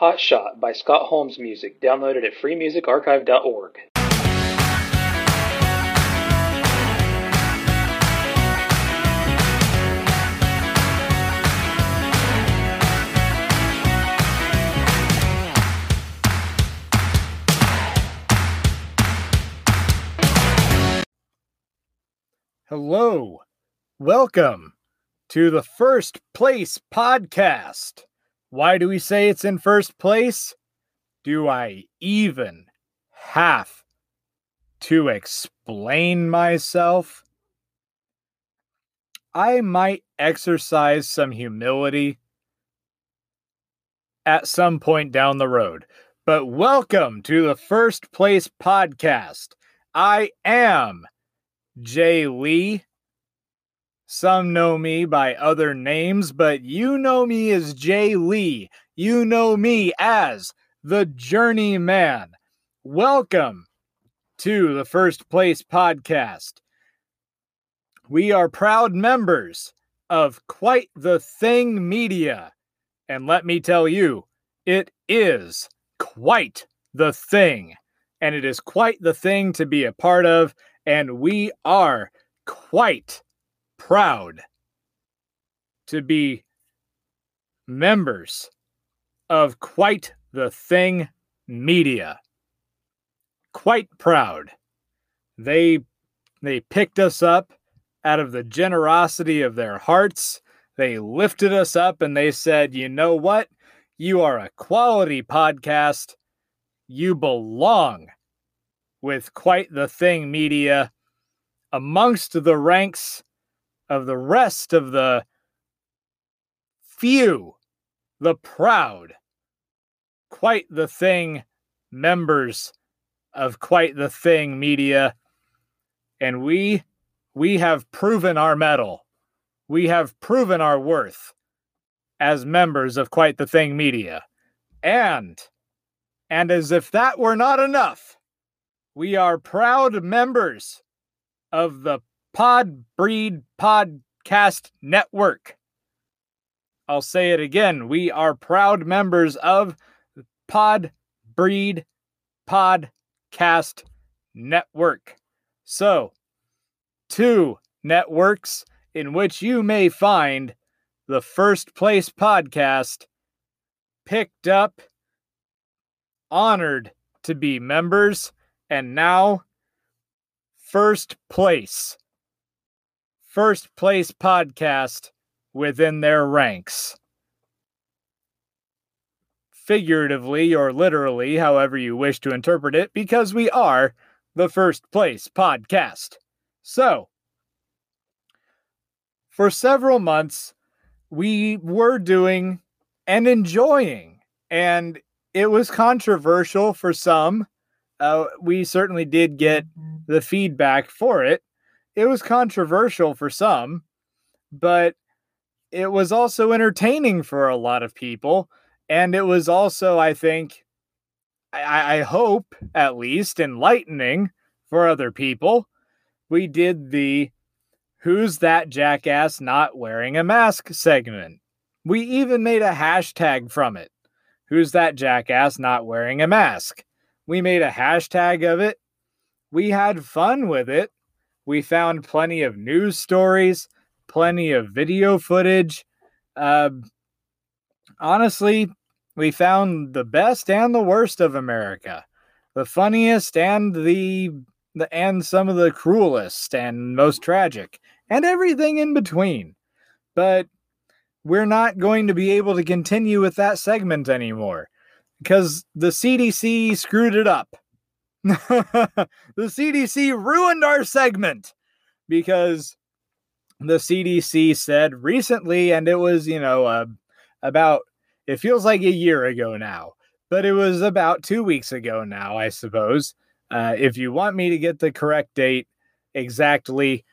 Hot Shot by Scott Holmes Music, downloaded at freemusicarchive.org. Hello. Welcome to the First Place Podcast. Why do we say it's in first place? Do I even have to explain myself? I might exercise some humility at some point down the road. But welcome to the First Place Podcast. I am Jay Lee. Some know me by other names, but you know me as Jay Lee. You know me as the Journeyman. Welcome to the First Place Podcast. We are proud members of Quite the Thing Media. And let me tell you, it is quite the thing. And it is quite the thing to be a part of. And we are quite proud to be members of quite the thing media. Quite proud. They they picked us up out of the generosity of their hearts. They lifted us up and they said you know what? You are a quality podcast. You belong with quite the thing media amongst the ranks of the rest of the few, the proud, quite the thing members of quite the thing media. And we we have proven our mettle. We have proven our worth as members of quite the thing media. And and as if that were not enough we are proud members of the Pod Breed Podcast Network. I'll say it again. We are proud members of Pod Breed Podcast Network. So, two networks in which you may find the first place podcast picked up, honored to be members, and now first place first place podcast within their ranks. Figuratively or literally, however you wish to interpret it, because we are the first place podcast. So, for several months, we were doing and enjoying, and it was controversial for some. Uh, we certainly did get the feedback for it it was controversial for some, but it was also entertaining for a lot of people. And it was also, I think, I, I hope at least enlightening for other people. We did the Who's That Jackass Not Wearing a Mask segment. We even made a hashtag from it. Who's that jackass not wearing a mask? We made a hashtag of it. We had fun with it. We found plenty of news stories, plenty of video footage. Uh, honestly, we found the best and the worst of America, the funniest and the, the and some of the cruelest and most tragic, and everything in between. But we're not going to be able to continue with that segment anymore because the CDC screwed it up. the CDC ruined our segment because the CDC said recently, and it was, you know, uh, about, it feels like a year ago now, but it was about two weeks ago now, I suppose. Uh, if you want me to get the correct date exactly,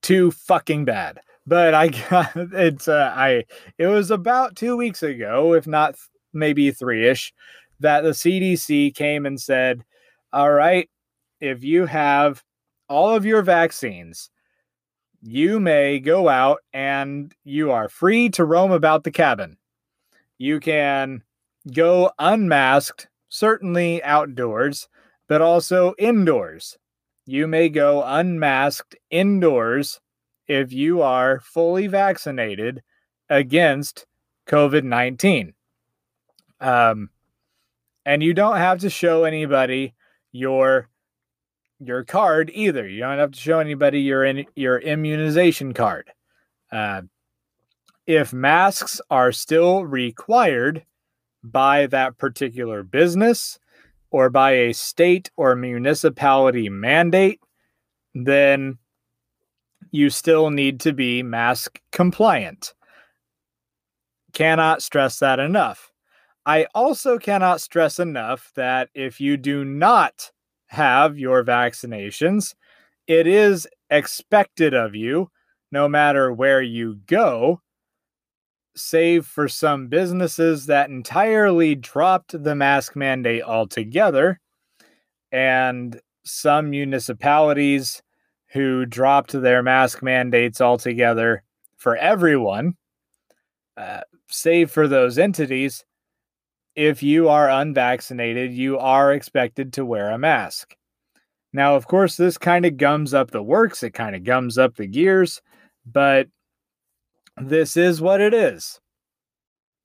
too fucking bad. But I got it's, uh, I, it was about two weeks ago, if not maybe three ish, that the CDC came and said, all right, if you have all of your vaccines, you may go out and you are free to roam about the cabin. You can go unmasked, certainly outdoors, but also indoors. You may go unmasked indoors if you are fully vaccinated against COVID 19. Um, and you don't have to show anybody your your card either. You don't have to show anybody your in, your immunization card. Uh, if masks are still required by that particular business or by a state or municipality mandate, then you still need to be mask compliant. Cannot stress that enough. I also cannot stress enough that if you do not have your vaccinations, it is expected of you, no matter where you go, save for some businesses that entirely dropped the mask mandate altogether, and some municipalities who dropped their mask mandates altogether for everyone, uh, save for those entities, if you are unvaccinated, you are expected to wear a mask. Now, of course, this kind of gums up the works, it kind of gums up the gears, but this is what it is.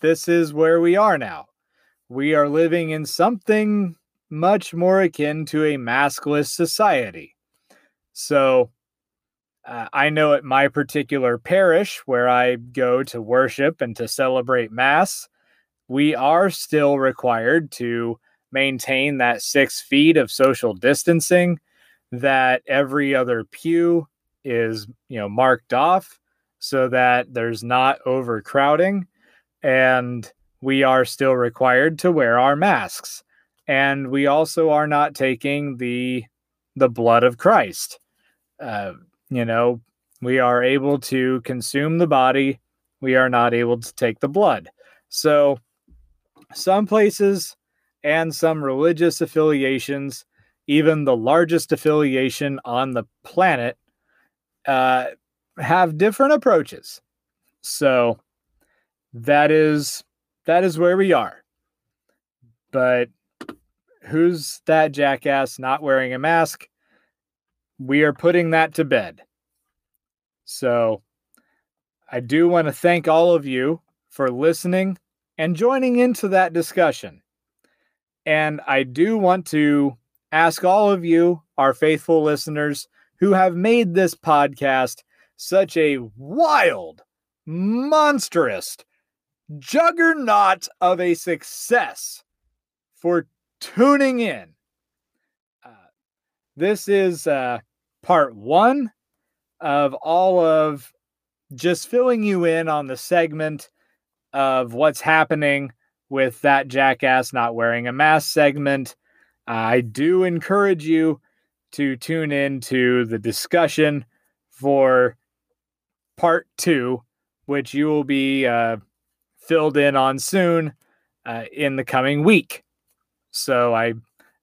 This is where we are now. We are living in something much more akin to a maskless society. So, uh, I know at my particular parish where I go to worship and to celebrate Mass, we are still required to maintain that six feet of social distancing that every other pew is you know marked off so that there's not overcrowding. And we are still required to wear our masks. And we also are not taking the the blood of christ. Uh, you know we are able to consume the body. We are not able to take the blood. So some places and some religious affiliations, even the largest affiliation on the planet, uh, have different approaches. So that is that is where we are. But who's that jackass not wearing a mask? We are putting that to bed. So I do want to thank all of you for listening and joining into that discussion. And I do want to ask all of you, our faithful listeners, who have made this podcast such a wild, monstrous juggernaut of a success for tuning in. Uh, this is uh, part one of all of just filling you in on the segment of what's happening with that jackass not wearing a mask segment. I do encourage you to tune in to the discussion for part two, which you will be uh, filled in on soon uh, in the coming week. So, I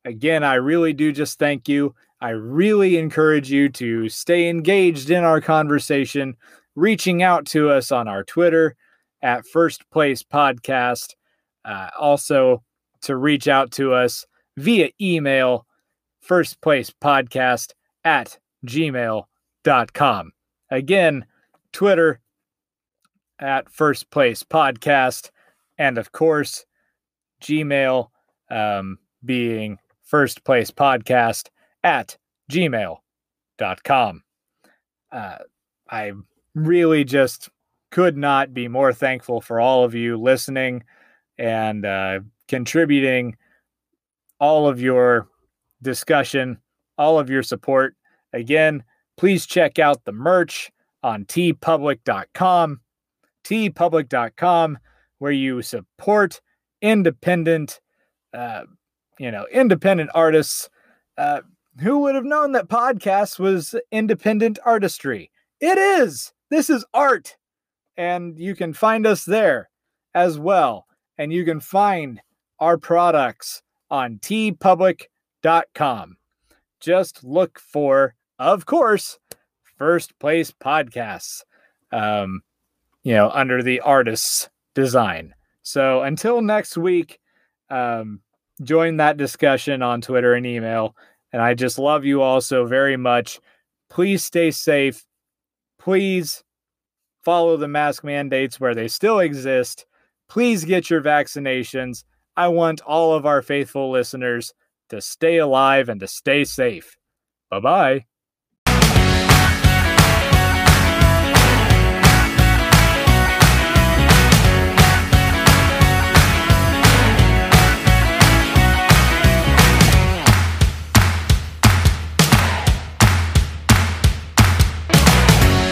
again, I really do just thank you. I really encourage you to stay engaged in our conversation, reaching out to us on our Twitter at First Place Podcast. Uh, also, to reach out to us via email, First Place Podcast at gmail.com. Again, Twitter at First Place Podcast. And of course, Gmail um, being First Place Podcast at gmail.com. Uh, I really just could not be more thankful for all of you listening and uh, contributing all of your discussion, all of your support. Again, please check out the merch on teepublic.com, teepublic.com, where you support independent, uh, you know, independent artists. Uh, who would have known that podcast was independent artistry? It is. This is art and you can find us there as well. And you can find our products on teepublic.com. Just look for, of course, First Place Podcasts, um, you know, under the artist's design. So until next week, Um, join that discussion on Twitter and email. And I just love you all so very much. Please stay safe. Please follow the mask mandates where they still exist. Please get your vaccinations. I want all of our faithful listeners to stay alive and to stay safe. Bye bye.